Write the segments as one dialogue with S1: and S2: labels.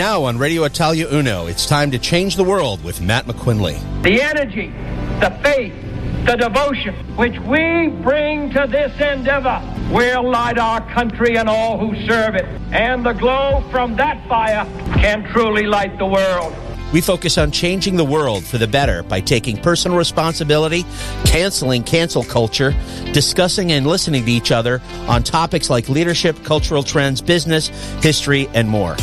S1: Now on Radio Italia Uno, it's time to change the world with Matt McQuinley.
S2: The energy, the faith, the devotion which we bring to this endeavor will light our country and all who serve it. And the glow from that fire can truly light the world.
S1: We focus on changing the world for the better by taking personal responsibility, canceling cancel culture, discussing and listening to each other on topics like leadership, cultural trends, business, history, and more.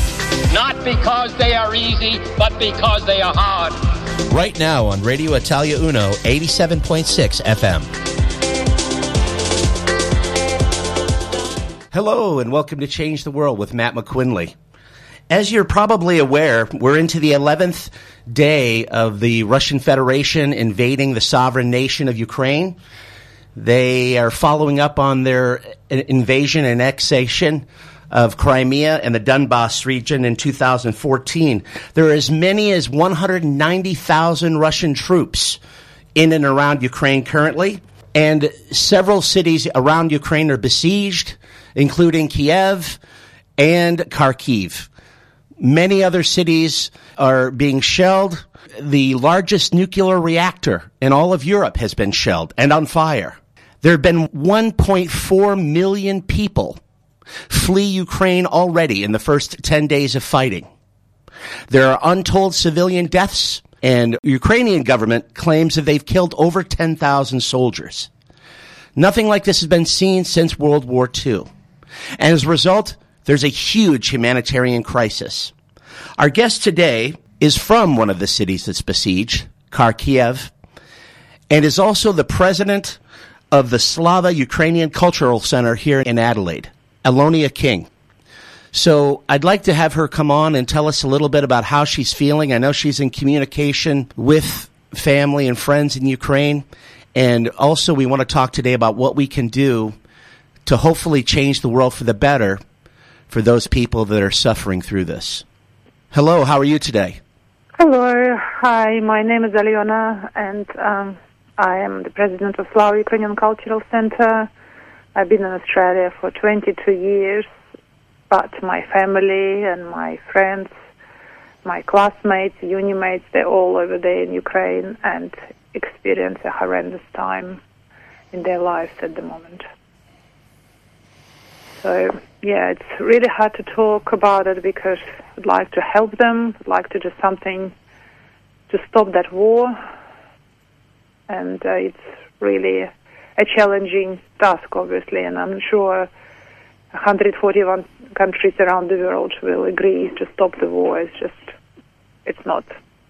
S2: Not because they are easy, but because they are hard.
S1: Right now on Radio Italia Uno, 87.6 FM. Hello, and welcome to Change the World with Matt McQuinley. As you're probably aware, we're into the 11th day of the Russian Federation invading the sovereign nation of Ukraine. They are following up on their invasion and annexation of Crimea and the Donbass region in 2014. There are as many as 190,000 Russian troops in and around Ukraine currently, and several cities around Ukraine are besieged, including Kiev and Kharkiv. Many other cities are being shelled. The largest nuclear reactor in all of Europe has been shelled and on fire. There have been 1.4 million people flee Ukraine already in the first 10 days of fighting. There are untold civilian deaths, and Ukrainian government claims that they've killed over 10,000 soldiers. Nothing like this has been seen since World War II. And as a result, there's a huge humanitarian crisis. Our guest today is from one of the cities that's besieged, Kharkiv, and is also the president of the Slava Ukrainian Cultural Center here in Adelaide, Aliona King. So I'd like to have her come on and tell us a little bit about how she's feeling. I know she's in communication with family and friends in Ukraine. And also, we want to talk today about what we can do to hopefully change the world for the better for those people that are suffering through this. Hello, how are you today?
S3: Hello, hi, my name is Aliona, and um, I am the president of Slava Ukrainian Cultural Center. I've been in Australia for 22 years, but my family and my friends, my classmates, unimates, they're all over there in Ukraine and experience a horrendous time in their lives at the moment. So, yeah, it's really hard to talk about it because I'd like to help them, I'd like to do something to stop that war. And uh, it's really a challenging task, obviously, and I'm sure 141 countries around the world will agree to stop the war. It's just, it's not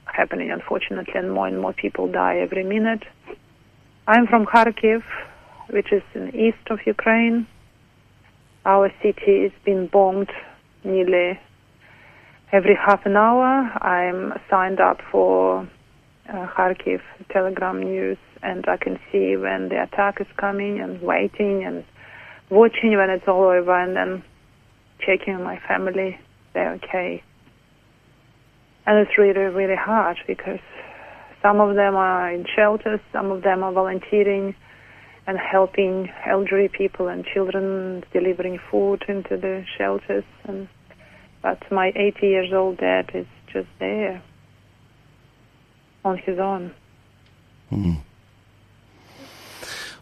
S3: happening, unfortunately, and more and more people die every minute. I'm from Kharkiv, which is in the east of Ukraine our city is being bombed nearly every half an hour. I'm signed up for uh, Kharkiv Telegram News, and I can see when the attack is coming and waiting and watching when it's all over, and then checking on my family. They're okay. And it's really, really hard because some of them are in shelters, some of them are volunteering and helping elderly people and children delivering food into the shelters. And but my 80 years old dad is just there on his own.
S1: Mm.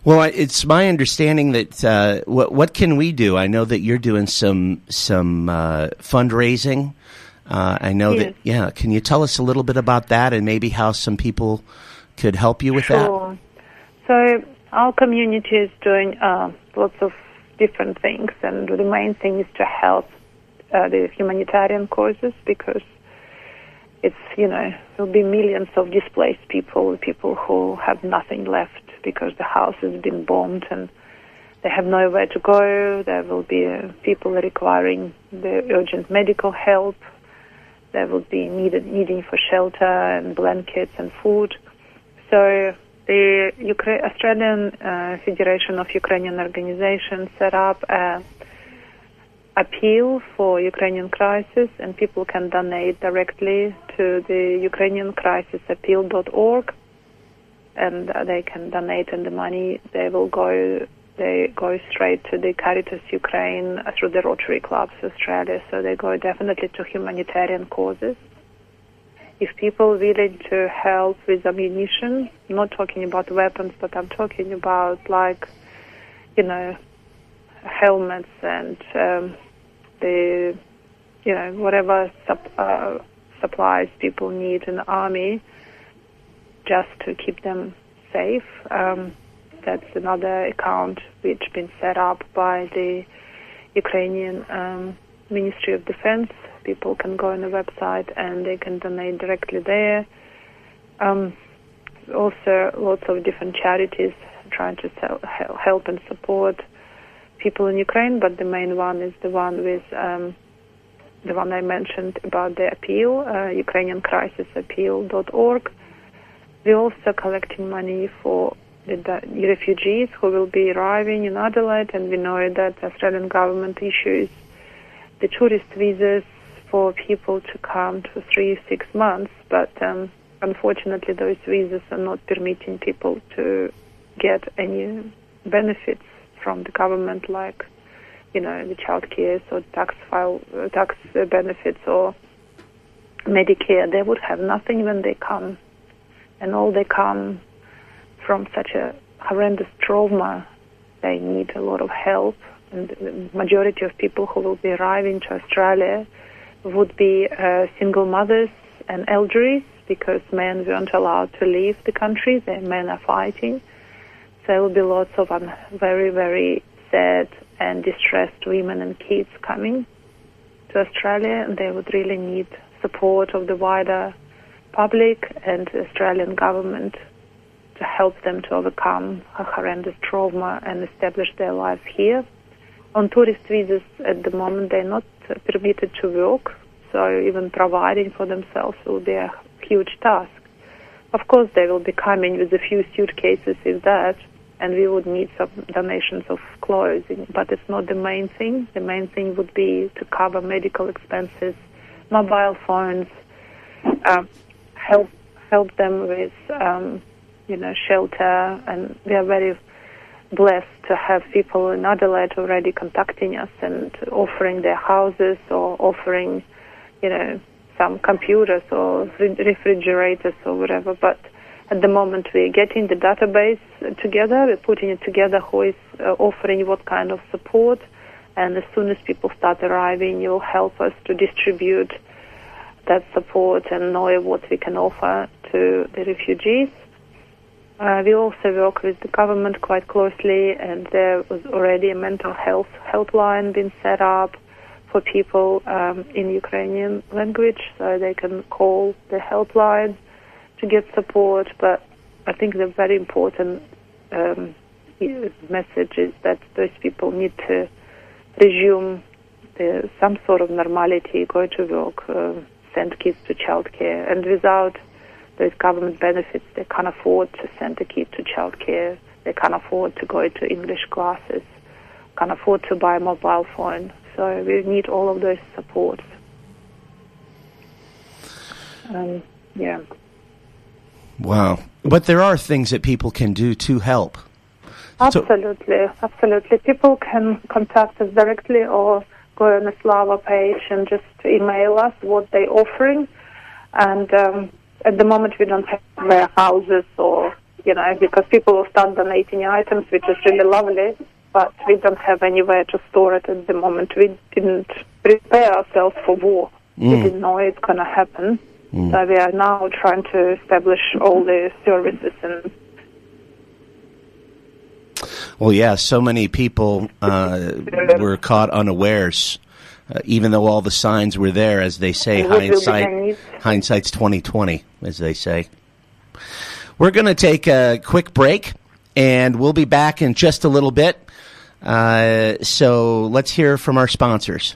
S1: Well, it's my understanding that uh, what what can we do? I know that you're doing some some uh, fundraising. Uh, I know
S3: yes.
S1: that. Yeah, can you tell us a little bit about that and maybe how some people could help you with
S3: sure. that? So our community is doing uh, lots of different things, and the main thing is to help uh, the humanitarian causes because it's you know there'll be millions of displaced people, people who have nothing left because the house has been bombed and they have nowhere to go. There will be uh, people requiring the urgent medical help. There will be needed needing for shelter and blankets and food. So the Australian uh, Federation of Ukrainian Organizations set up a appeal for Ukrainian crisis, and people can donate directly to the Ukrainian Crisis Appeal.org, and they can donate, and the money they will go they go straight to the Caritas Ukraine through the Rotary Clubs Australia. So they go definitely to humanitarian causes. If people willing to help with ammunition, not talking about weapons, but I'm talking about like, you know, helmets and um, the, you know, whatever sup- uh, supplies people need in the army, just to keep them safe. Um, that's another account which been set up by the Ukrainian um, Ministry of Defense. People can go on the website and they can donate directly there. Um, also, lots of different charities trying to sell, help and support people in Ukraine, but the main one is the one with um, the one I mentioned about the appeal, uh, Ukrainian Crisis Appeal.org. We're also collecting money for the refugees who will be arriving in Adelaide, and we know that the Australian government issues the tourist visas for people to come to three, six months, but um, unfortunately those visas are not permitting people to get any benefits from the government like, you know, the child care or tax file, uh, tax benefits or Medicare. They would have nothing when they come. And all they come from such a horrendous trauma, they need a lot of help. And the majority of people who will be arriving to Australia would be uh, single mothers and elderly because men weren't allowed to leave the country. The men are fighting. So there will be lots of um, very, very sad and distressed women and kids coming to Australia, and they would really need support of the wider public and Australian government to help them to overcome a horrendous trauma and establish their lives here. On tourist visas at the moment, they're not permitted to work, so even providing for themselves will be a huge task. Of course, they will be coming with a few suitcases, if that, and we would need some donations of clothing, but it's not the main thing. The main thing would be to cover medical expenses, mobile phones, uh, help help them with um, you know, shelter, and we are very blessed to have people in Adelaide already contacting us and offering their houses or offering, you know, some computers or refrigerators or whatever. But at the moment, we're getting the database together, we're putting it together who is uh, offering what kind of support, and as soon as people start arriving, you'll help us to distribute that support and know what we can offer to the refugees. Uh, we also work with the government quite closely, and there was already a mental health helpline being set up for people um, in Ukrainian language, so they can call the helpline to get support. But I think the very important um, message is that those people need to resume the, some sort of normality, go to work, uh, send kids to childcare, and without those government benefits, they can't afford to send a kid to childcare. They can't afford to go to English classes. Can't afford to buy a mobile phone. So we need all of those supports. Um, yeah.
S1: Wow. But there are things that people can do to help.
S3: Absolutely, absolutely. People can contact us directly or go on the Slava page and just email us what they're offering. And um, at the moment we don't have warehouses or you know because people will start donating items, which is really lovely, but we don't have anywhere to store it at the moment. We didn't prepare ourselves for war. Mm. We didn't know it's going to happen. Mm. So we are now trying to establish all the services and.
S1: Well, yeah, so many people uh, were caught unawares uh, even though all the signs were there, as they say, hindsight, hindsight's twenty twenty, as they say. We're going to take a quick break, and we'll be back in just a little bit. Uh, so let's hear from our sponsors.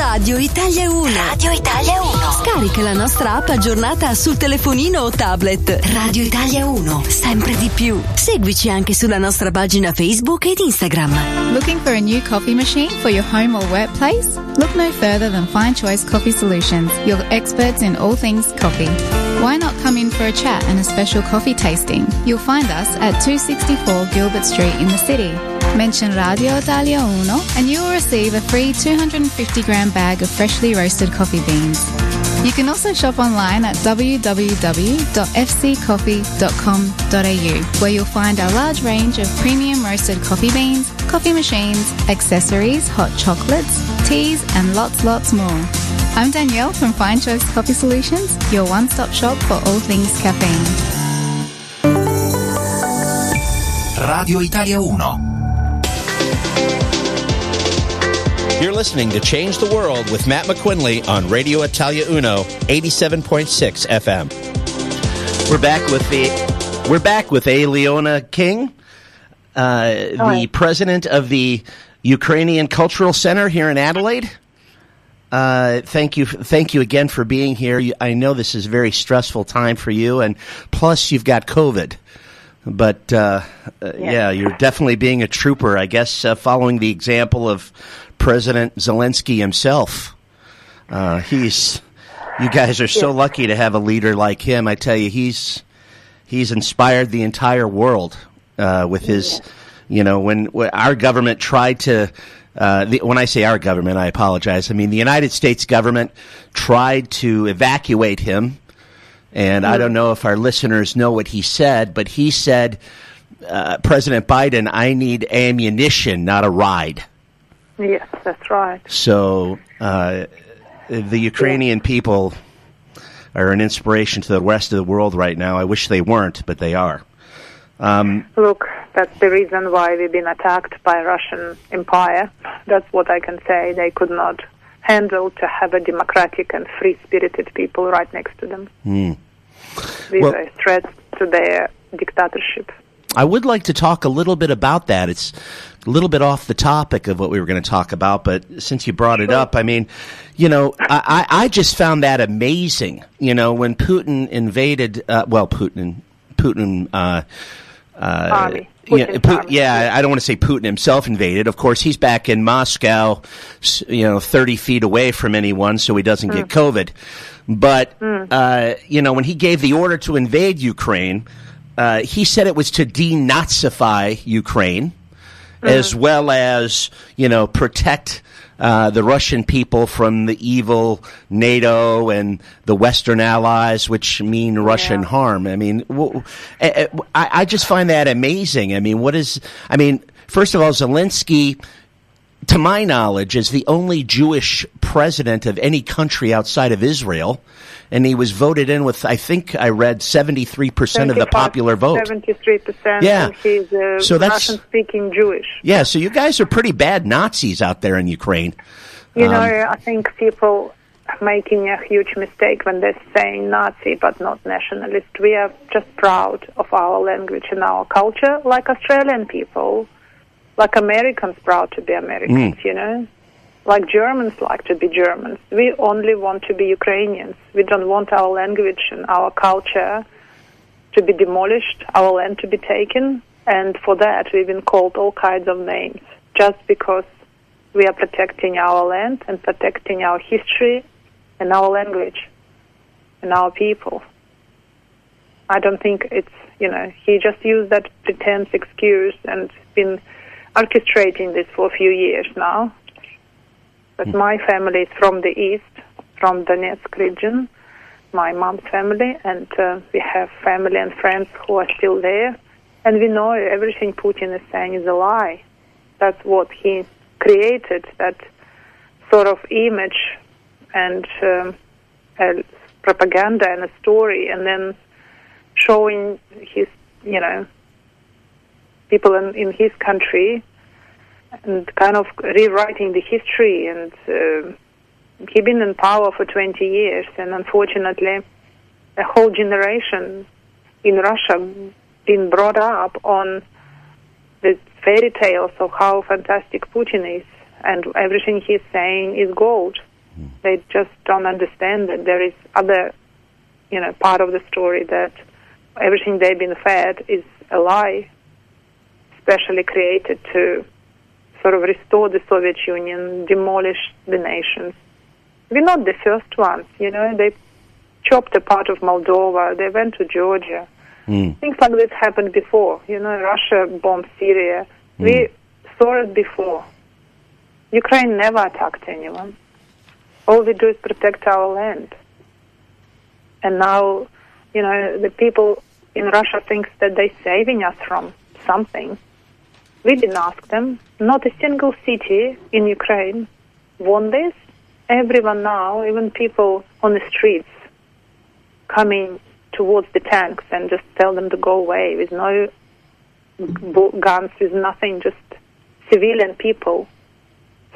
S4: Radio Italia 1.
S5: Radio Italia 1.
S4: Scarica la nostra app aggiornata sul telefonino o tablet.
S5: Radio Italia 1.
S4: Sempre di più. Seguici anche sulla nostra pagina Facebook ed Instagram.
S6: Looking for a new coffee machine for your home or workplace? Look no further than Fine Choice Coffee Solutions, your experts in all things coffee. Why not come in for a chat and a special coffee tasting? You'll find us at 264 Gilbert Street in the city. Mention Radio Italia Uno and you will receive a free 250 gram bag of freshly roasted coffee beans. You can also shop online at www.fccoffee.com.au where you'll find our large range of premium roasted coffee beans, coffee machines, accessories, hot chocolates, teas and lots lots more. I'm Danielle from Fine Choice Coffee Solutions, your one-stop shop for all things caffeine.
S7: Radio Italia 1.
S1: You're listening to Change the World with Matt McQuinley on Radio Italia Uno, 87.6 FM. We're back with the we're back with Aliona King, uh, the president of the Ukrainian Cultural Center here in Adelaide. Uh, thank you, thank you again for being here. You- I know this is a very stressful time for you, and plus you've got COVID. But uh, uh, yeah. you're definitely being a trooper, I guess, uh, following the example of President Zelensky himself. Uh, he's, you guys are so lucky to have a leader like him. I tell you, he's he's inspired the entire world uh, with his, you know, when, when our government tried to. Uh, the, when I say our government, I apologize. I mean the United States government tried to evacuate him, and I don't know if our listeners know what he said, but he said, uh, "President Biden, I need ammunition, not a ride."
S3: Yes, that's right.
S1: So uh, the Ukrainian people are an inspiration to the rest of the world right now. I wish they weren't, but they are. Um,
S3: Look, that's the reason why we've been attacked by Russian Empire. That's what I can say. They could not handle to have a democratic and free-spirited people right next to them.
S1: Hmm.
S3: These
S1: Well-
S3: are threats to their dictatorship.
S1: I would like to talk a little bit about that. It's a little bit off the topic of what we were going to talk about, but since you brought it up, I mean, you know, I, I just found that amazing. You know, when Putin invaded, uh, well, Putin, Putin, uh, uh, yeah,
S3: Putin's
S1: yeah, I don't want to say Putin himself invaded. Of course, he's back in Moscow, you know, 30 feet away from anyone, so he doesn't get COVID. But, uh, you know, when he gave the order to invade Ukraine, uh, he said it was to denazify Ukraine, as well as, you know, protect uh, the Russian people from the evil NATO and the Western allies, which mean Russian
S3: Yeah.
S1: harm. I mean, w- I, I I just find that amazing. I mean, what is? I mean, first of all, Zelensky, to my knowledge, is the only Jewish president of any country outside of Israel, and he was voted in with, I think, I read seventy three percent of the popular vote.
S3: 73%.
S1: Yeah.
S3: He's uh,
S1: So that's-
S3: Russian-speaking Jewish.
S1: Yeah, so you guys are pretty bad Nazis out there in Ukraine.
S3: You
S1: Um,
S3: know, I think people are making a huge mistake when they're saying Nazi but not nationalist. We are just proud of our language and our culture, like Australian people, like Americans proud to be Americans, mm. you know? Like Germans like to be Germans. We only want to be Ukrainians. We don't want our language and our culture to be demolished, our land to be taken, and for that we've been called all kinds of names just because we are protecting our land and protecting our history and our language and our people. I don't think it's, you know, he just used that pretense excuse and been orchestrating this for a few years now. But my family is from the east, from Donetsk region, my mom's family, and uh, we have family and friends who are still there. And we know everything Putin is saying is a lie. That's what he created, that sort of image and um, a propaganda and a story, and then showing his, you know, people in, in his country and kind of rewriting the history. And uh, he been in power for 20 years, and unfortunately, a whole generation in Russia been brought up on the fairy tales of how fantastic Putin is, and everything he's saying is gold. They just don't understand that there is other, you know, part of the story that everything they've been fed is a lie, specially created to sort of restore the Soviet Union, demolish the nations. We're not the first ones, you know. They chopped a part of Moldova. They went to Georgia.
S1: Mm.
S3: Things like this happened before. You know, Russia bombed Syria. We saw it before. Ukraine never attacked anyone. All we do is protect our land. And now, you know, the people in Russia think that they're saving us from something. We didn't ask them. Not a single city in Ukraine won this. Everyone now, even people on the streets, coming towards the tanks and just tell them to go away with no guns, with nothing, just civilian people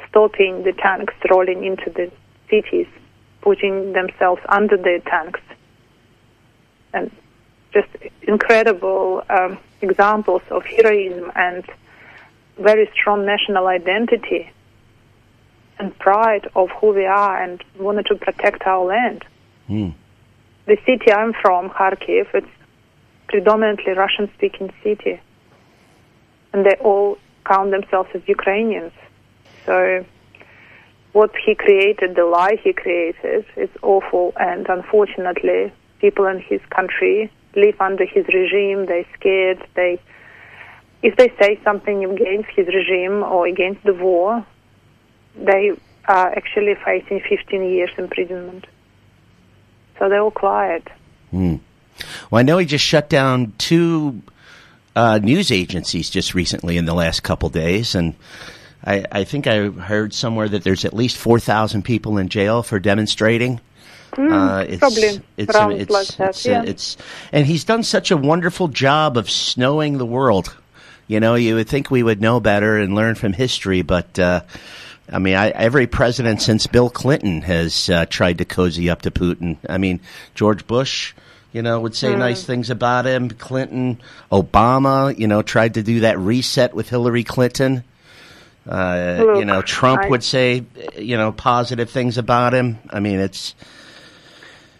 S3: stopping the tanks rolling into the cities, putting themselves under the tanks. And just incredible um, examples of heroism and very strong national identity and pride of who we are and wanted to protect our land.
S1: Mm.
S3: The city I'm from, Kharkiv, it's predominantly Russian-speaking city, and they all count themselves as Ukrainians. So, what he created, the lie he created, is awful, and unfortunately, people in his country live under his regime. They're scared. They, if they say something against his regime or against the war, they are actually facing 15 years imprisonment. So they're all quiet.
S1: Mm. Well, I know he just shut down two uh, news agencies just recently in the last couple days, and I, I think I heard somewhere that there's at least four thousand people in jail for demonstrating.
S3: Mm,
S1: Uh, it's,
S3: probably
S1: it's, it's,
S3: like that,
S1: it's,
S3: yeah.
S1: it's, and he's done such a wonderful job of snowing the world. You know, you would think we would know better and learn from history, but uh, I mean, I, every president since Bill Clinton has uh, tried to cozy up to Putin. I mean, George Bush, you know, would say
S3: Mm.
S1: nice things about him. Clinton, Obama, you know, tried to do that reset with Hillary Clinton. Uh, you know, Trump
S3: I-
S1: would say, you know, positive things about him. I mean, it's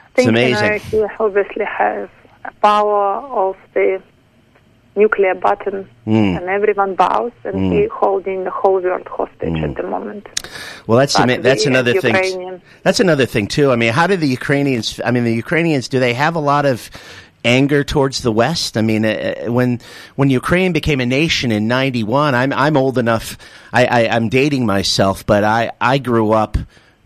S3: I think
S1: amazing.
S3: He obviously has a power of the nuclear button,
S1: Mm.
S3: and everyone bows, and
S1: Mm.
S3: he holding the whole world hostage at the moment.
S1: Well, that's that's
S3: we,
S1: another thing.
S3: Ukrainian-
S1: That's another thing too. I mean, how do the Ukrainians? I mean, the Ukrainians do they have a lot of anger towards the West? I mean, uh, when when Ukraine became a nation in '91, I'm I'm old enough. I, I I'm dating myself, but I I grew up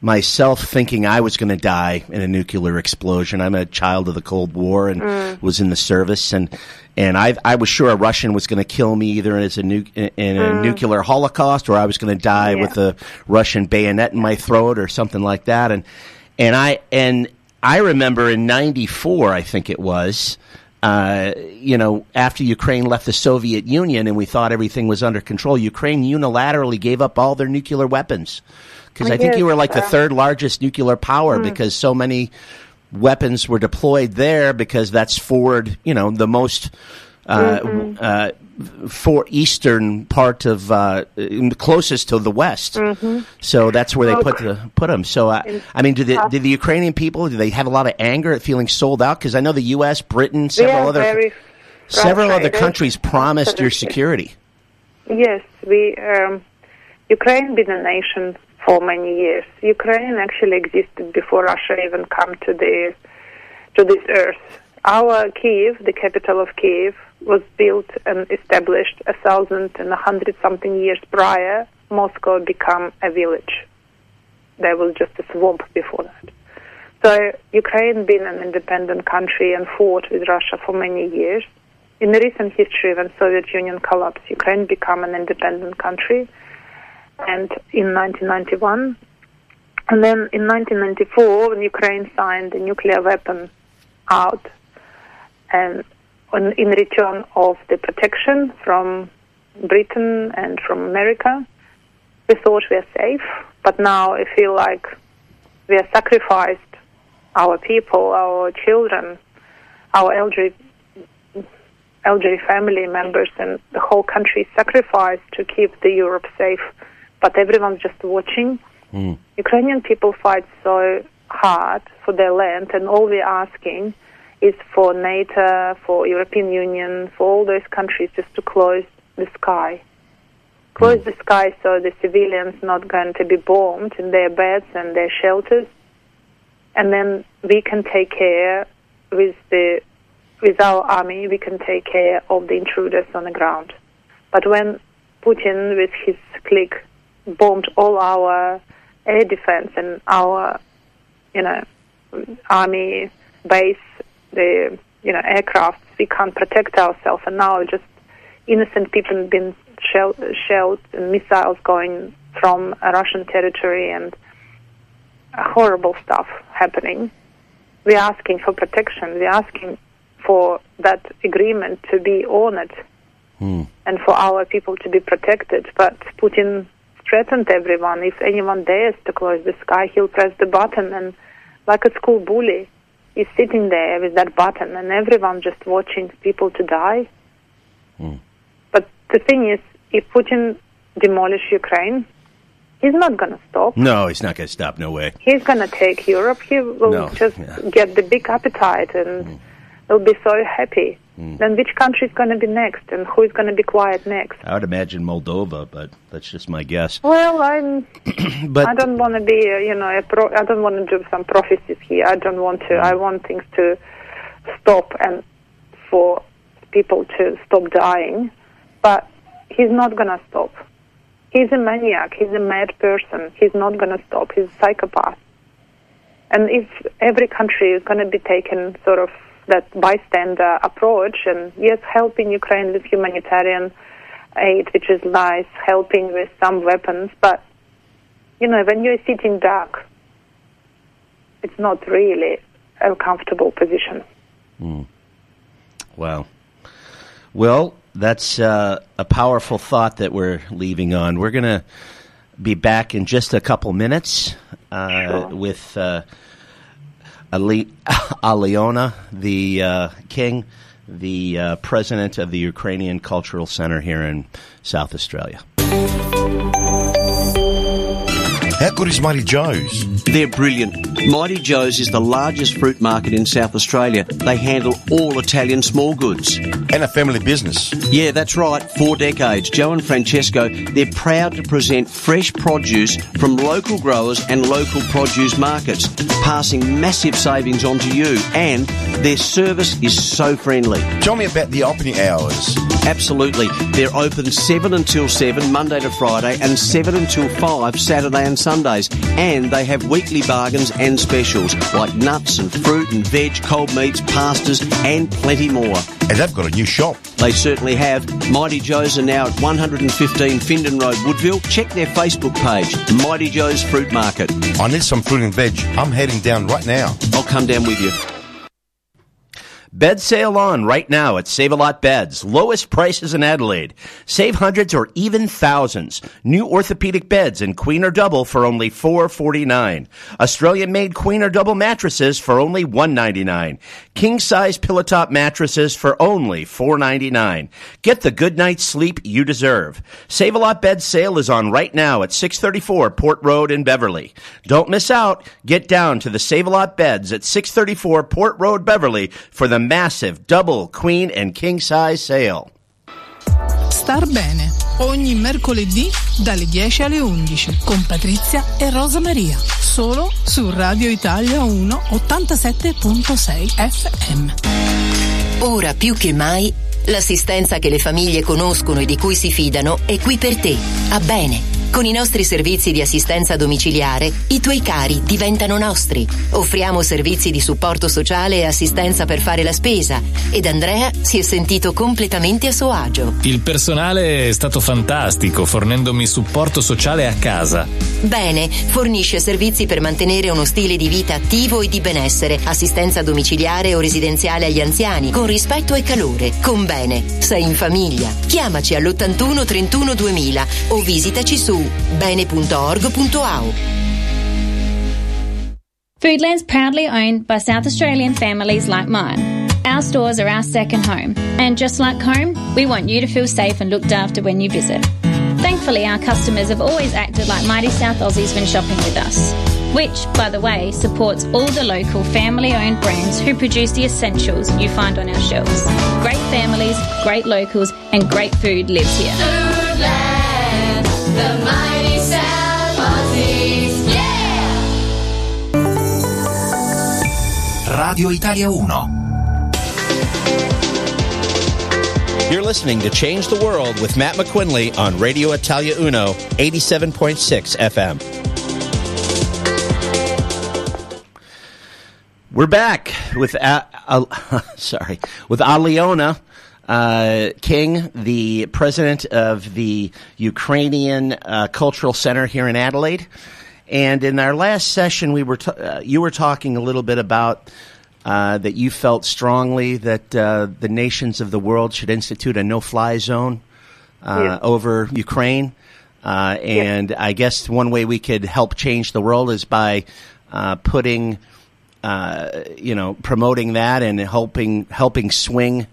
S1: myself thinking I was going to die in a nuclear explosion. I'm a child of the Cold War and
S8: Mm.
S1: was in the service and and I I was sure a Russian was going to kill me either as a nu- in a
S8: Mm.
S1: nuclear holocaust or I was going to die
S8: Yeah.
S1: with a Russian bayonet in my throat or something like that and and I and I remember in 94 I think it was uh, you know, after Ukraine left the Soviet Union and we thought everything was under control, Ukraine unilaterally gave up all their nuclear weapons. Because
S8: I
S1: I think you were like the
S8: uh,
S1: third largest nuclear power
S8: Hmm.
S1: because so many weapons were deployed there because that's forward, you know, the most uh,
S8: Mhm.
S1: uh, for eastern part of uh, closest to the west.
S3: Mhm.
S1: So that's where they
S3: Look,
S1: put the put them. So uh,
S3: in-
S1: I mean, do the do the Ukrainian people do they have a lot of anger at feeling sold out? Because I know the U.S., Britain, several other several other countries promised your security.
S3: Yes, we um, Ukraine been a nation for many years. Ukraine actually existed before Russia even come to the to this earth. Our Kiev, the capital of Kiev, was built and established a thousand and a hundred something years prior. Moscow became a village. There was just a swamp before that. So Ukraine been an independent country and fought with Russia for many years. In the recent history, when Soviet Union collapsed, Ukraine became an independent country, and in 1991, and then in 1994, when Ukraine signed the nuclear weapon out, and in return of the protection from Britain and from America, we thought we are safe. But now I feel like we have sacrificed our people, our children, our elderly elderly family members and the whole country sacrificed to keep the Europe safe. But everyone's just watching hmm. Ukrainian people fight so hard for their land, and all we're asking is for NATO, for European Union, for all those countries just to close the sky. Close hmm. the sky so the civilians not going to be bombed in their beds and their shelters, and then we can take care with the with our army. We can take care of the intruders on the ground. But when Putin, with his clique, bombed all our air defense and our, you know, army base, the you know aircraft, we can't protect ourselves, and now just innocent people been shelled, shelled and missiles going from Russian territory and horrible stuff happening. We're asking for protection. We're asking for that agreement to be honored hmm. and for our people to be protected. But Putin threatened everyone. If anyone dares to close the sky, he'll press the button and, like a school bully, he's sitting there with that button, and everyone just watching people to die. Hmm. But the thing is, if Putin demolish Ukraine, he's not going to stop.
S1: No, he's not going to stop. No way.
S3: He's going to take Europe. He will
S1: No,
S3: just
S1: yeah.
S3: get the big appetite and hmm. They'll be so happy. Then which country is going to be next and who is going to be quiet next?
S1: I would imagine Moldova, but that's just my guess.
S3: Well, I'm.
S1: But
S3: I don't want to be, uh, you know, a pro- I don't want to do some prophecies here. I don't want to. I want things to stop and for people to stop dying. But he's not going to stop. He's a maniac. He's a mad person. He's not going to stop. He's a psychopath. And if every country is going to be taken sort of that bystander approach, and yes, helping Ukraine with humanitarian aid, which is nice, helping with some weapons, but you know, when you're sitting dark, it's not really a comfortable position.
S1: Wow. Well, that's uh, a powerful thought that we're leaving on. We're going to be back in just a couple minutes uh, with uh, Ali- Aliona, the uh, king, the uh, president of the Ukrainian Cultural Center here in South Australia.
S8: How good is Mighty Joe's?
S9: They're brilliant. Mighty Joe's is the largest fruit market in South Australia. They handle all Italian small goods.
S8: And a family business.
S9: Yeah, that's right. Four decades. Joe and Francesco, they're proud to present fresh produce from local growers and local produce markets, passing massive savings on to you. And their service is so friendly.
S8: Tell me about the opening hours.
S9: Absolutely. They're open 7 until 7, Monday to Friday, and 7 until 5, Saturday and Sundays. And they have weekly bargains and specials like nuts and fruit and veg, cold meats, pastas, and plenty more.
S8: And they've got a new shop.
S9: They certainly have. Mighty Joe's are now at 115 Findon Road, Woodville. Check their Facebook page, Mighty Joe's Fruit Market.
S8: I need some fruit and veg. I'm heading down right now.
S9: I'll come down with you.
S1: Bed sale on right now at Save a Lot Beds. Lowest prices in Adelaide. Save hundreds or even thousands. New orthopedic beds in queen or double for only four forty nine. Australian made queen or double mattresses for only one ninety nine. King size pillow top mattresses for only four ninety nine. Get the good night's sleep you deserve. Save a Lot Bed sale is on right now at six thirty four Port Road in Beverley. Don't miss out. Get down to the Save a Lot Beds at six thirty four Port Road Beverley for the massive double, queen, and king size sale.
S10: Star bene ogni mercoledì dalle 10 alle 11 con Patrizia e Rosa Maria. Solo su Radio Italia 1 87.6 FM.
S5: Ora più che mai, l'assistenza che le famiglie conoscono e di cui si fidano è qui per te, a bene. Con i nostri servizi di assistenza domiciliare, i tuoi cari diventano nostri. Offriamo servizi di supporto sociale e assistenza per fare la spesa ed Andrea si è sentito completamente a suo agio.
S11: Il personale è stato fantastico, fornendomi supporto sociale a casa.
S5: Bene, fornisce servizi per mantenere uno stile di vita attivo e di benessere, assistenza domiciliare o residenziale agli anziani, con rispetto e calore. Con Bene, sei in famiglia. Chiamaci all'81 31 2000 o visitaci su bene.org.au.
S12: Foodland's proudly owned by South Australian families like mine. Our stores are our second home, and just like home, we want you to feel safe and looked after when you visit. Thankfully, our customers have always acted like mighty South Aussies when shopping with us. Which, by the way, supports all the local family owned brands who produce the essentials you find on our shelves. Great families, great locals, and great food lives here.
S13: Foodland,
S7: Radio Italia 1.
S1: You're listening to Change the World with Matt McQuinley on Radio Italia Uno, 87.6 FM. We're back with uh, uh, sorry with Aliona uh, King, the president of the Ukrainian uh, Cultural Center here in Adelaide. And in our last session, we were t- uh, you were talking a little bit about uh, that you felt strongly that the nations of the world should institute a no-fly zone
S3: Yeah.
S1: over Ukraine. Uh, and I guess one way we could help change the world is by uh, putting, uh, you know, promoting that and helping helping swing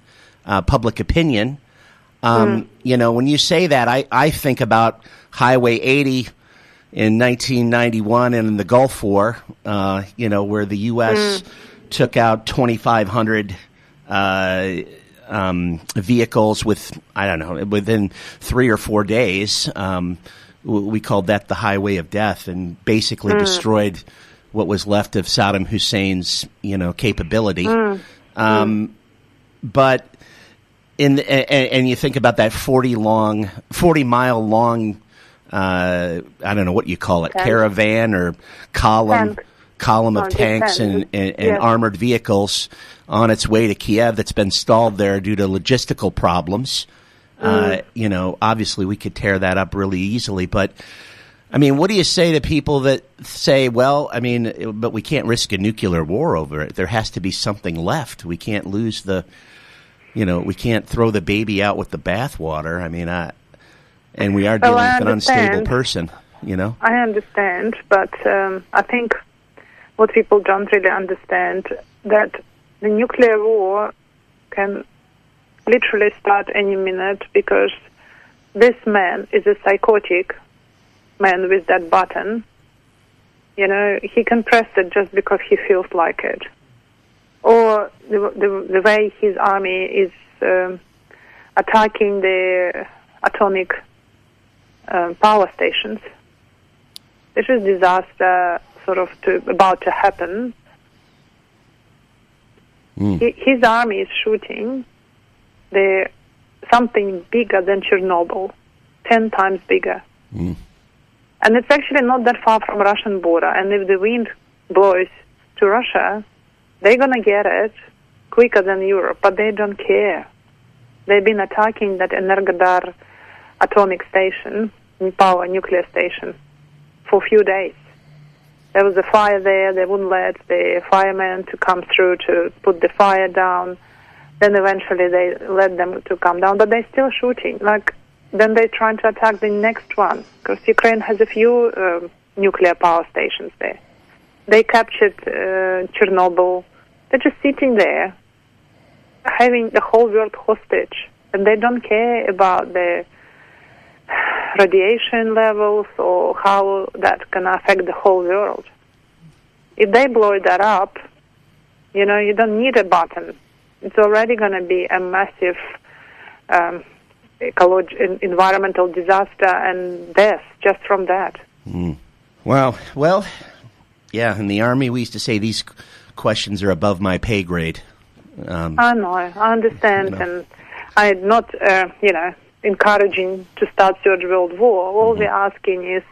S1: uh, public opinion. Um, You know, when you say that, I, I think about Highway 80 in 1991 and in the Gulf War. Uh, you know, where the U.S. took out 2,500 uh, um, vehicles with I don't know within three or four days. Um, we called that the highway of death, and basically
S3: Mm.
S1: destroyed what was left of Saddam Hussein's you know capability.
S3: Mm.
S1: Um, But in the, and, and you think about that forty long, forty mile long. Uh, I don't know what you call it,
S3: Tank.
S1: caravan or column,
S3: Tank.
S1: column of tanks
S3: tank.
S1: and, and, and armored vehicles on its way to Kiev that's been stalled there due to logistical problems. Uh,
S3: Mm.
S1: you know, obviously we could tear that up really easily, but I mean, what do you say to people that say, well, I mean, but we can't risk a nuclear war over it. There has to be something left. We can't lose the, you know, we can't throw the baby out with the bathwater. I mean, I, and we are dealing with an unstable person, you know?
S3: I understand, but um, I think what people don't really understand that the nuclear war can literally start any minute because this man is a psychotic man with that button. You know, he can press it just because he feels like it. Or the, the, the way his army is um, attacking the atomic um, power stations. This is disaster sort of to, about to happen. Hi- His army is shooting the something bigger than Chernobyl, ten times bigger. And it's actually not that far from Russian border. And if the wind blows to Russia, they're gonna get it quicker than Europe, but they don't care. They've been attacking that Energodar atomic station, power nuclear station, for a few days. There was a fire there. They wouldn't let the firemen to come through to put the fire down. Then eventually they let them to come down, but they're still shooting. Like then they're trying to attack the next one because Ukraine has a few um, nuclear power stations there. They captured uh, Chernobyl. They're just sitting there, having the whole world hostage, and they don't care about the radiation levels or how that can affect the whole world. If they blow that up, you know, you don't need a button. It's already going to be a massive um, ecological, environmental disaster and death just from that.
S1: Wow. Well, yeah, in the Army, we used to say these questions are above my pay grade. Um,
S3: I know, I understand,
S1: You know.
S3: and I'm not, uh, you know, encouraging to start third world war. All we're asking is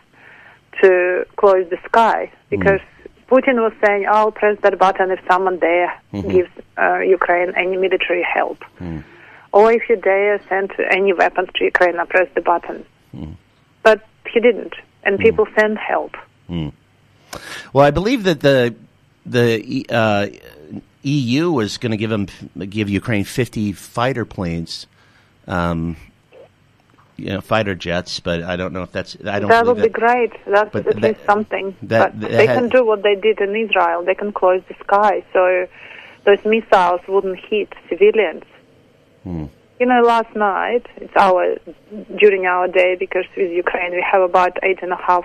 S3: to close the sky because Putin was saying, "I'll press that button if someone there
S13: Mhm.
S3: gives uh, Ukraine any military help, or if you dare send any weapons to Ukraine, I press the button." But he didn't, and people sent help.
S1: Hmm. Well, I believe that the the uh, EU was going to give them give Ukraine fifty fighter planes, um, you know, fighter jets. But I don't know if that's. I don't.
S3: that would be great. That's at
S1: that-
S3: least something.
S1: that-
S3: but they can do what they did in Israel. They can close the sky, so those missiles wouldn't hit civilians. You know, last night it's our during our day because with Ukraine we have about eight and a half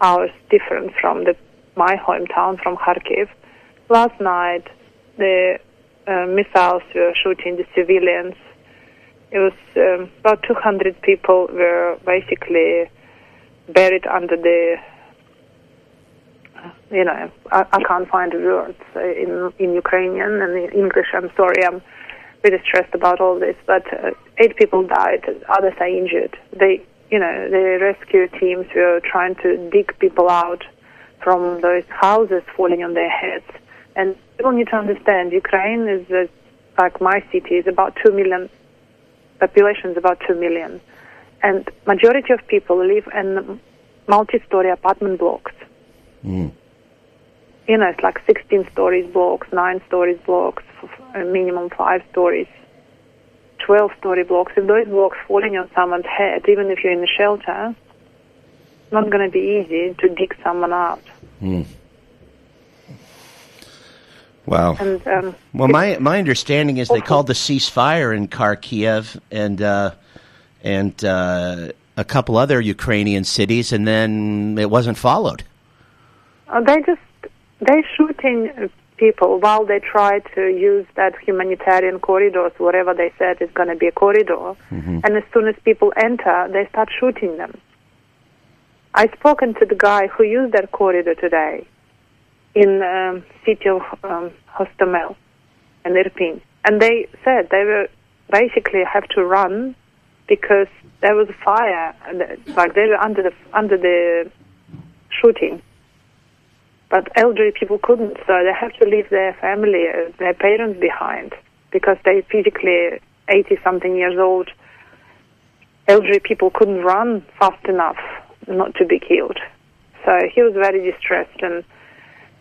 S3: hours different from the my hometown from Kharkiv. Last night the uh, missiles were shooting the civilians. It was um, about 200 people were basically buried under the you know, I, I can't find the words in in Ukrainian and in English. I'm sorry, I'm really stressed about all this. But uh, eight people died, others are injured. They, you know, the rescue teams were trying to dig people out from those houses falling on their heads. And people need to understand, Ukraine is uh, like my city is about two million. Population is about two million, and majority of people live in multi-story apartment blocks
S1: Mm.
S3: you know, it's like 16 stories blocks, 9 stories blocks, minimum 5 stories, 12 story blocks. If those blocks falling on someone's head, even if you're in a shelter, it's not going to be easy to dig someone out.
S1: Mm. Wow.
S3: And um,
S1: Well, my my understanding is they called the ceasefire in Kharkiv and uh, and uh, a couple other Ukrainian cities, and then it wasn't followed.
S3: uh, they just they're shooting people while they try to use that humanitarian corridors, whatever they said is going to be a corridor.
S1: Mm-hmm.
S3: And as soon as people enter, they start shooting them. I've spoken to the guy who used that corridor today in um, city of um, Hostomel and Irpin, and they said they were basically have to run because there was a fire, and, like they were under the under the shooting. But elderly people couldn't, so they have to leave their family, uh, their parents behind, because they physically 80 something years old. Elderly people couldn't run fast enough not to be killed. So he was very distressed and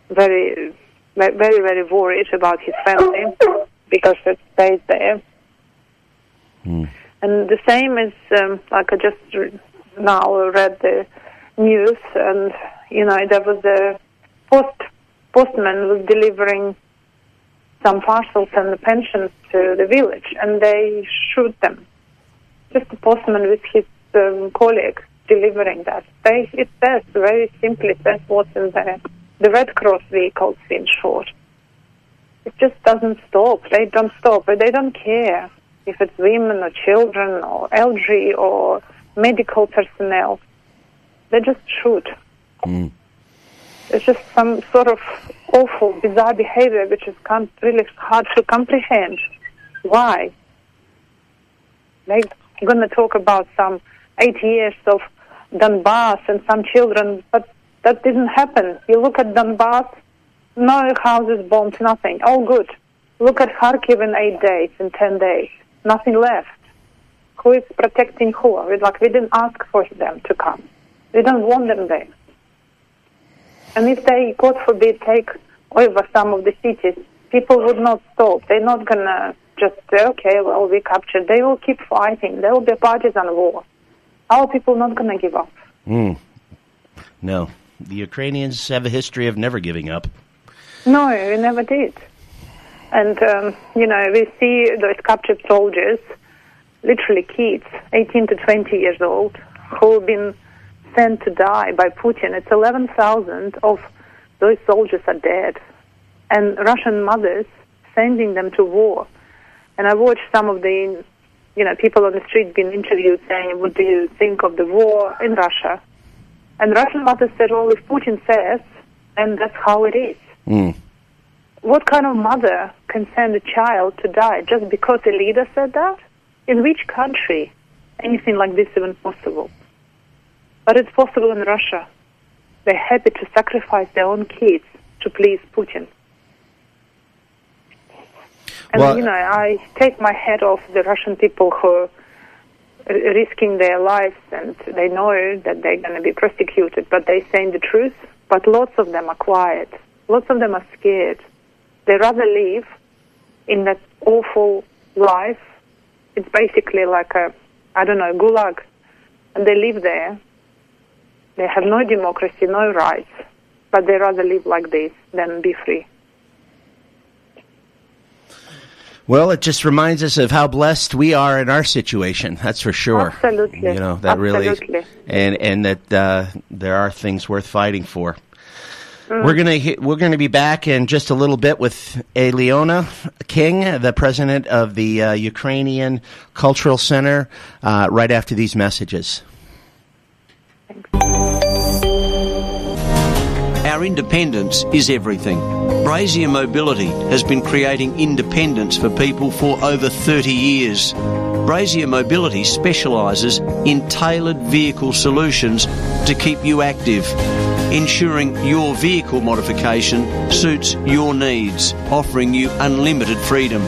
S3: very, very, very worried about his family because it stayed there. And the same is, um, like I just re- now read the news, and you know there was a post postman was delivering some parcels and the pensions to the village, and they shoot them. Just the postman with his um, delivering that. They it says very simply says what's in there. The Red Cross vehicles been short, It just doesn't stop. They don't stop. They don't care if it's women or children or elderly or medical personnel. They just shoot.
S1: Mm.
S3: It's just some sort of awful, bizarre behavior which is really hard to comprehend. Why? They're going to talk about some eight years of Donbass and some children, but that didn't happen. You look at Donbass, no houses bombed, nothing. All good. Look at Kharkiv in eight days, in ten days. Nothing left. Who is protecting who? We, like, we didn't ask for them to come. We don't want them there. And if they, God forbid, take over some of the cities, people would not stop. They're not going to just say, okay, well, we captured. They will keep fighting. There will be a partisan war. Our people not going to give up.
S1: Mm. No, the Ukrainians have a history of never giving up.
S3: No, we never did. And, um, you know, we see those captured soldiers, literally kids, 18 to 20 years old, who've been sent to die by Putin. It's 11,000 of those soldiers are dead. And Russian mothers sending them to war. And I watched some of the, you know, people on the street being interviewed saying, what do you think of the war in Russia? And Russian mothers said, well, if Putin says, then that's how it is.
S1: Mm.
S3: What kind of mother can send a child to die just because a leader said that? In which country anything like this even possible? But it's possible in Russia. They're happy to sacrifice their own kids to please Putin. And
S1: Well-
S3: you know, I take my hat off the Russian people who are risking their lives and they know that they're going to be prosecuted, but they're saying the truth. But lots of them are quiet. Lots of them are scared. They rather live in that awful life. It's basically like a, I don't know, gulag. And they live there. They have no democracy, no rights. But they rather live like this than be free.
S1: Well, it just reminds us of how blessed we are in our situation. That's for sure.
S3: Absolutely.
S1: You know that
S3: Absolutely.
S1: really, and and that uh, there are things worth fighting for.
S3: Mm.
S1: We're gonna we're gonna be back in just a little bit with Aliona King, the president of the uh, Ukrainian Cultural Center, uh, right after these messages.
S9: Our independence is everything. Brazier Mobility has been creating independence for people for over 30 years. Brazier Mobility specialises in tailored vehicle solutions to keep you active, ensuring your vehicle modification suits your needs, offering you unlimited freedom.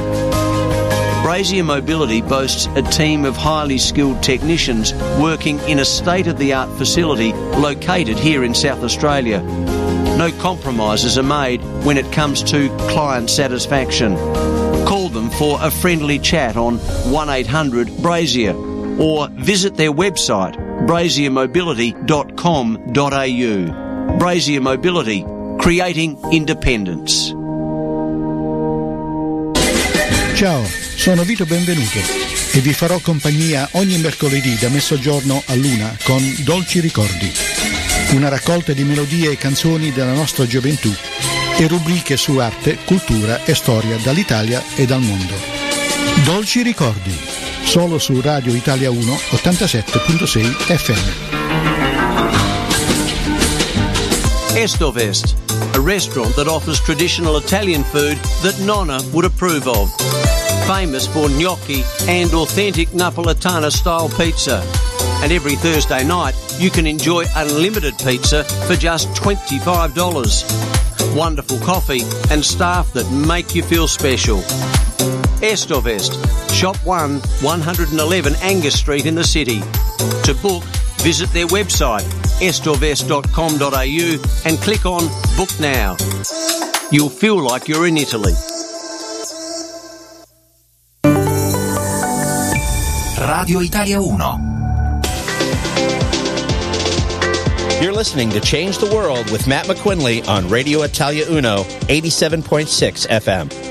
S9: Brazier Mobility boasts a team of highly skilled technicians working in a state of the art facility located here in South Australia. No compromises are made when it comes to client satisfaction. Call them for a friendly chat on 1800 Brazier or visit their website braziermobility.com.au. Brazier Mobility, creating independence.
S14: Ciao, sono Vito Benvenuto e vi farò compagnia ogni mercoledì da mezzogiorno a luna con Dolci Ricordi, una raccolta di melodie e canzoni della nostra gioventù e rubriche su arte, cultura e storia dall'Italia e dal mondo. Dolci Ricordi, solo su Radio Italia 1 87.6 FM.
S9: Estovest, a restaurant that offers traditional Italian food that Nonna would approve of. Famous for gnocchi and authentic Napolitana style pizza. And every Thursday night, you can enjoy unlimited pizza for just $25. Wonderful coffee and staff that make you feel special. Estovest, Shop 1, 111 Angus Street in the city. To book, visit their website estovest.com.au and click on Book Now. You'll feel like you're in Italy.
S7: Radio Italia 1.
S1: You're listening to Change the World with Matt McQuinley on Radio Italia Uno, 87.6 FM.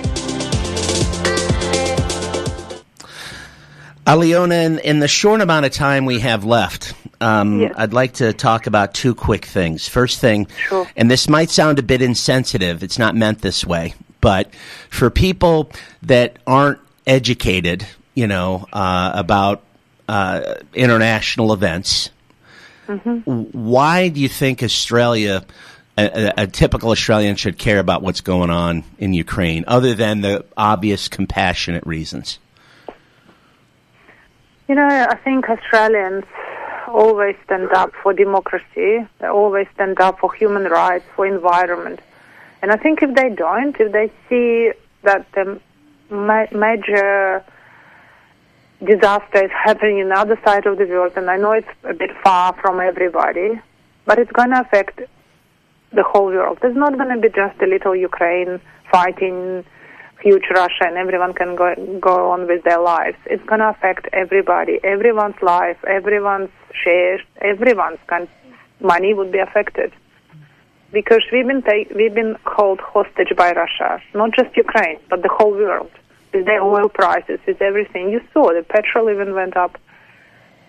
S1: Aliona, in, in the short amount of time we have left, um, I'd like to talk about two quick things. First thing, and this might sound a bit insensitive, it's not meant this way, but for people that aren't educated, you know, uh, about uh, international events, why do you think Australia, a, a, a typical Australian, should care about what's going on in Ukraine, other than the obvious compassionate reasons?
S3: You know, I think Australians always stand up for democracy. They always stand up for human rights, for environment. And I think if they don't, if they see that the ma- major disaster is happening in the other side of the world, and I know it's a bit far from everybody, but it's going to affect the whole world. It's not going to be just a little Ukraine fighting huge Russia and everyone can go go on with their lives. It's going to affect everybody, everyone's life, everyone's shares, everyone's can, money would be affected because we've been we've been held hostage by Russia, not just Ukraine, but the whole world with their oil prices, with everything. You saw the petrol even went up.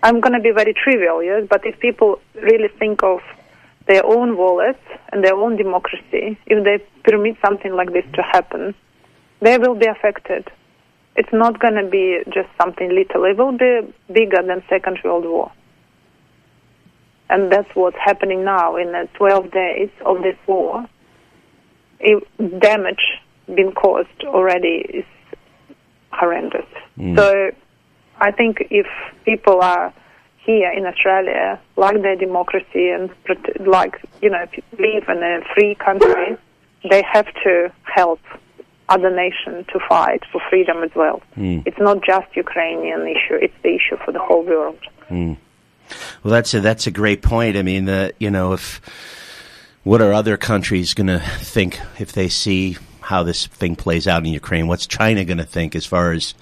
S3: I'm going to be very trivial, yes, but if people really think of their own wallets and their own democracy, if they permit something like this to happen, they will be affected. It's not going to be just something little. It will be bigger than Second World War. And that's what's happening now in the 12 days of this war. It, damage been caused already is horrendous. Mm. So I think if people are here in Australia, like their democracy and like, you know, live in a free country, they have to help other nations to fight for freedom as well.
S1: Mm.
S3: It's not just Ukrainian issue; it's the issue for the whole world.
S1: Mm. Well, that's a that's a great point. I mean, the you know, if what are other countries going to think if they see how this thing plays out in Ukraine? What's China going to think as far as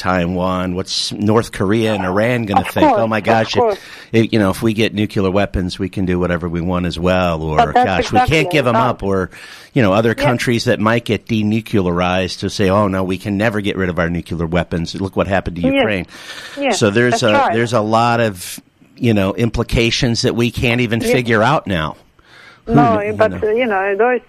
S1: Taiwan? What's North Korea and Iran going to think?
S3: course,
S1: oh my gosh,
S3: course.
S1: if, you know, if we get nuclear weapons, we can do whatever we want as well. Or gosh, we can't give them up. Or you know, other
S3: Yeah.
S1: countries that might get denuclearized to say, oh no, we can never get rid of our nuclear weapons. Look what happened to Ukraine.
S3: Yeah,
S1: so there's
S3: that's
S1: a
S3: right.
S1: there's a lot of you know implications that we can't even
S3: Yeah.
S1: figure out now. Who
S3: No,
S1: you
S3: but
S1: know.
S3: uh, you know those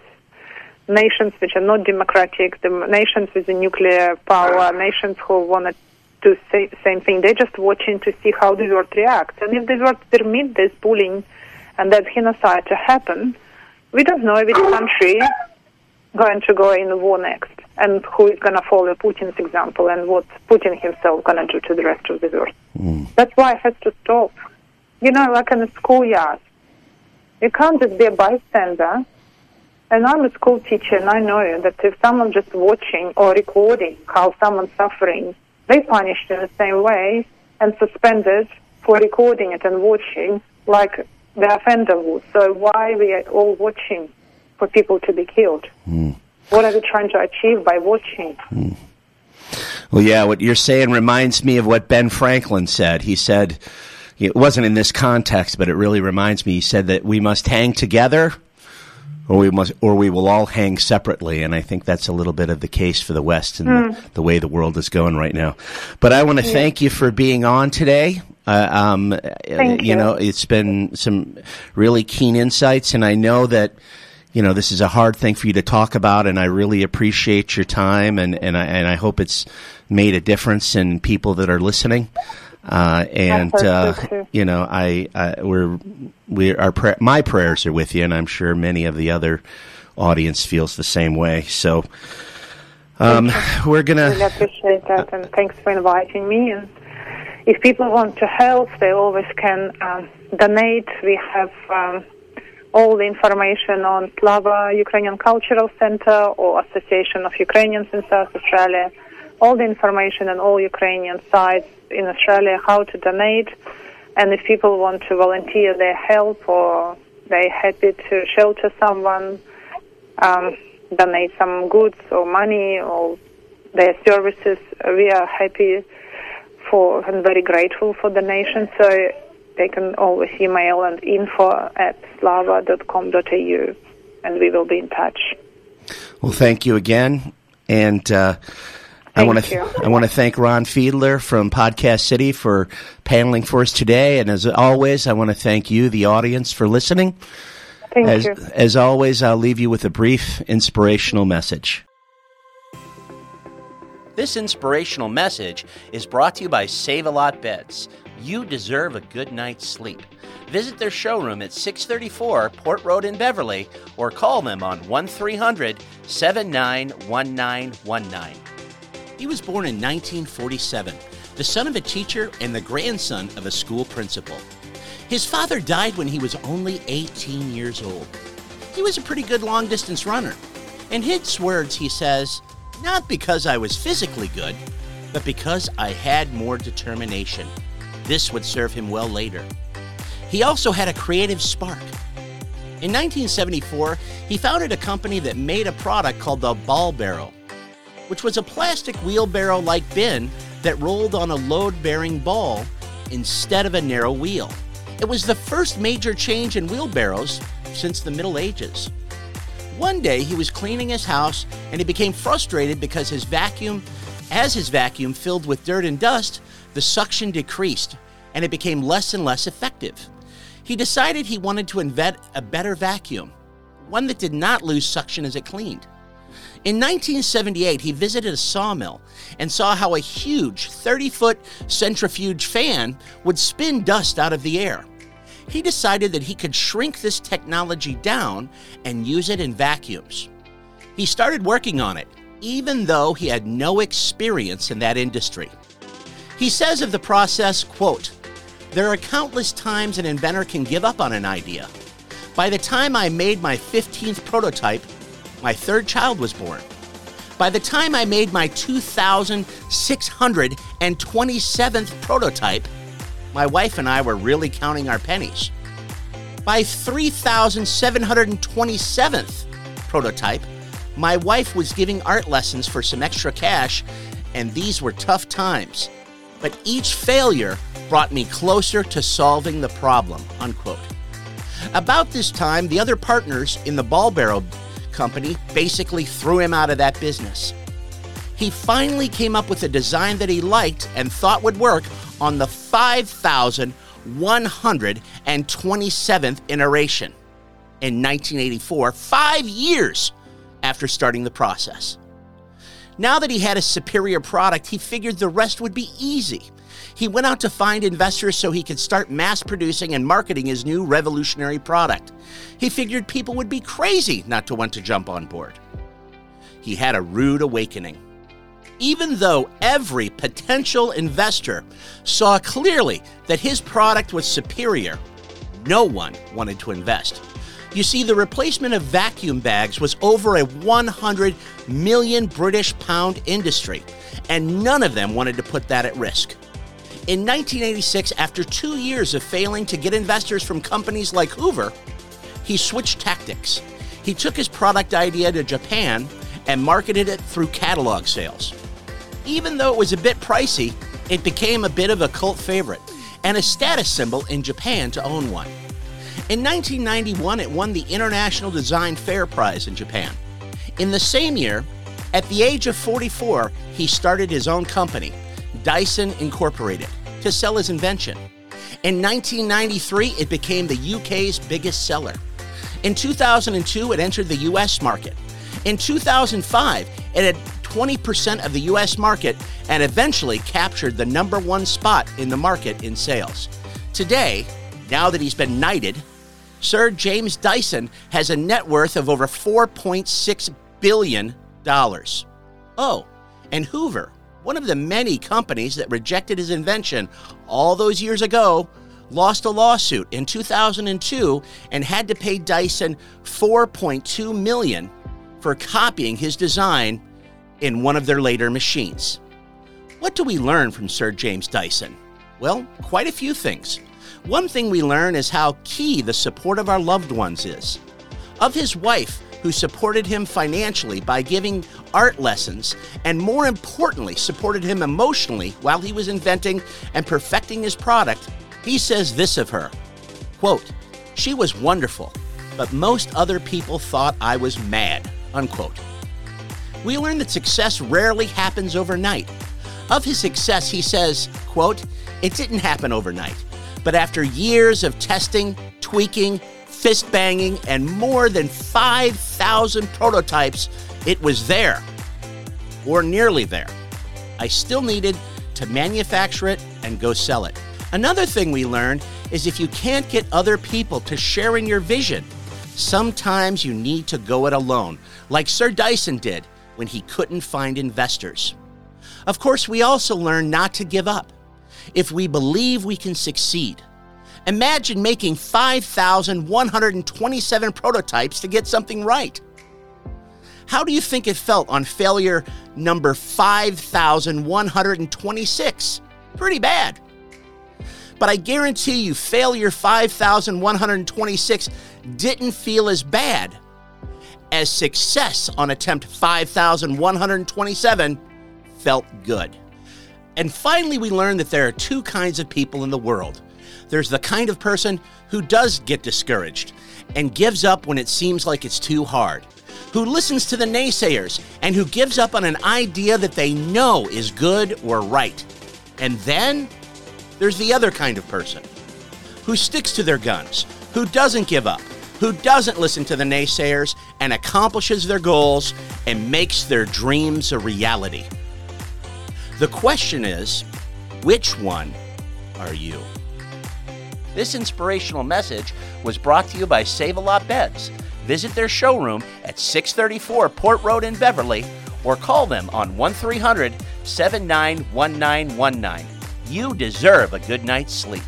S3: nations which are not democratic, the nations with the nuclear power, nations who want to do sa- same thing, they're just watching to see how the world reacts. And if the world permit this bullying and that genocide to happen, we don't know which country going to go in the war next, and who is going to follow Putin's example, and what Putin himself going to do to the rest of the world. Hmm. That's why it has to stop. You know, like in the schoolyard. You can't just be a bystander. And I'm a school teacher, and I know that if someone's just watching or recording how someone's suffering, they punished in the same way and suspended for recording it and watching like the offender would. So why are we are all watching for people to be killed? Hmm. What are we trying to achieve by watching? Hmm.
S1: Well, yeah, what you're saying reminds me of what Ben Franklin said. He said, it wasn't in this context, but it really reminds me. He said that we must hang together or we must, or we will all hang separately. And I think that's a little bit of the case for the West and the,
S3: Hmm.
S1: the way the world is going right now. But I want to
S3: Yeah.
S1: thank you for being on today. Uh, um,
S3: Thank
S1: you
S3: you.
S1: know, it's been some really keen insights, and I know that you know this is a hard thing for you to talk about, and I really appreciate your time, and and I, and I hope it's made a difference in people that are listening. Uh, and uh, you know, I, I we're we our pra- my prayers are with you, and I'm sure many of the other audience feels the same way. So, um, we're gonna.
S3: really appreciate that, and thanks for inviting me. And if people want to help, they always can um, donate. We have um, all the information on Slava Ukrainian Cultural Center or Association of Ukrainians in South Australia. All the information on all Ukrainian sites in Australia how to donate. And if people want to volunteer their help or they're happy to shelter someone, um, donate some goods or money or their services. We are happy for and very grateful for donations. So they can always email and info at slava.com.au and we will be in touch.
S1: Well, thank you again, and uh, I want to
S3: you.
S1: I want to thank Ron Fiedler from Podcast City for paneling for us today, and as always, I want to thank you, the audience, for listening.
S3: Thank
S1: as,
S3: you.
S1: As always, I'll leave you with a brief inspirational message. This inspirational message is brought to you by Save a Lot Beds. You deserve a good night's sleep. Visit their showroom at 634 Port Road in Beverley or call them on 1300 791919. He was born in 1947, the son of a teacher and the grandson of a school principal. His father died when he was only 18 years old. He was a pretty good long distance runner. In his words, he says, Not because I was physically good, but because I had more determination. This would serve him well later. He also had a creative spark. In 1974, he founded a company that made a product called the Ball Barrel, which was a plastic wheelbarrow like bin that rolled on a load bearing ball instead of a narrow wheel. It was the first major change in wheelbarrows since the Middle Ages. One day he was cleaning his house and he became frustrated because his vacuum, as his vacuum filled with dirt and dust, the suction decreased and it became less and less effective. He decided he wanted to invent a better vacuum, one that did not lose suction as it cleaned. In 1978, he visited a sawmill and saw how a huge 30 foot centrifuge fan would spin dust out of the air. He decided that he could shrink this technology down and use it in vacuums. He started working on it, even though he had no experience in that industry. He says of the process, quote, There are countless times an inventor can give up on an idea. By the time I made my 15th prototype, my third child was born. By the time I made my 2,627th prototype, my wife and I were really counting our pennies. By 3,727th prototype, my wife was giving art lessons for some extra cash and these were tough times. But each failure brought me closer to solving the problem. Unquote. About this time, the other partners in the ball barrel company basically threw him out of that business. He finally came up with a design that he liked and thought would work on the 5,127th iteration in 1984, five years after starting the process. Now that he had a superior product, he figured the rest would be easy. He went out to find investors so he could start mass producing and marketing his new revolutionary product. He figured people would be crazy not to want to jump on board. He had a rude awakening. Even though every potential investor saw clearly that his product was superior, no one wanted to invest. You see, the replacement of vacuum bags was over a 100 million British pound industry, and none of them wanted to put that at risk. In 1986, after two years of failing to get investors from companies like Hoover, he switched tactics. He took his product idea to Japan and marketed it through catalog sales. Even though it was a bit pricey, it became a bit of a cult favorite and a status symbol in Japan to own one. In 1991, it won the International Design Fair Prize in Japan. In the same year, at the age of 44, he started his own company, Dyson Incorporated, to sell his invention. In 1993, it became the UK's biggest seller. In 2002, it entered the US market. In 2005, it had 20% of the US market and eventually captured the number one spot in the market in sales. Today, now that he's been knighted, Sir James Dyson has a net worth of over $4.6 billion. Oh, and Hoover, one of the many companies that rejected his invention all those years ago, lost a lawsuit in 2002 and had to pay Dyson 4.2 million for copying his design in one of their later machines. What do we learn from Sir James Dyson? Well, quite a few things. One thing we learn is how key the support of our loved ones is. Of his wife, who supported him financially by giving art lessons, and more importantly, supported him emotionally while he was inventing and perfecting his product, he says this of her quote, She was wonderful, but most other people thought I was mad. Unquote. We learn that success rarely happens overnight. Of his success, he says, quote, It didn't happen overnight. But after years of testing, tweaking, fist banging, and more than 5,000 prototypes, it was there, or nearly there. I still needed to manufacture it and go sell it. Another thing we learned is if you can't get other people to share in your vision, sometimes you need to go it alone, like Sir Dyson did when he couldn't find investors. Of course, we also learn not to give up if we believe we can succeed. Imagine making 5,127 prototypes to get something right. How do you think it felt on failure number 5,126? Pretty bad. But I guarantee you, failure 5,126 didn't feel as bad as success on attempt 5,127 felt good. And finally, we learned that there are two kinds of people in the world. There's the kind of person who does get discouraged and gives up when it seems like it's too hard, who listens to the naysayers and who gives up on an idea that they know is good or right. And then there's the other kind of person who sticks to their guns, who doesn't give up, who doesn't listen to the naysayers and accomplishes their goals and makes their dreams a reality. The question is, which one are you? This inspirational message was brought to you by Save a Lot Beds. Visit their showroom at 634 Port Road in Beverley or call them on 1300 791919. You deserve a good night's sleep.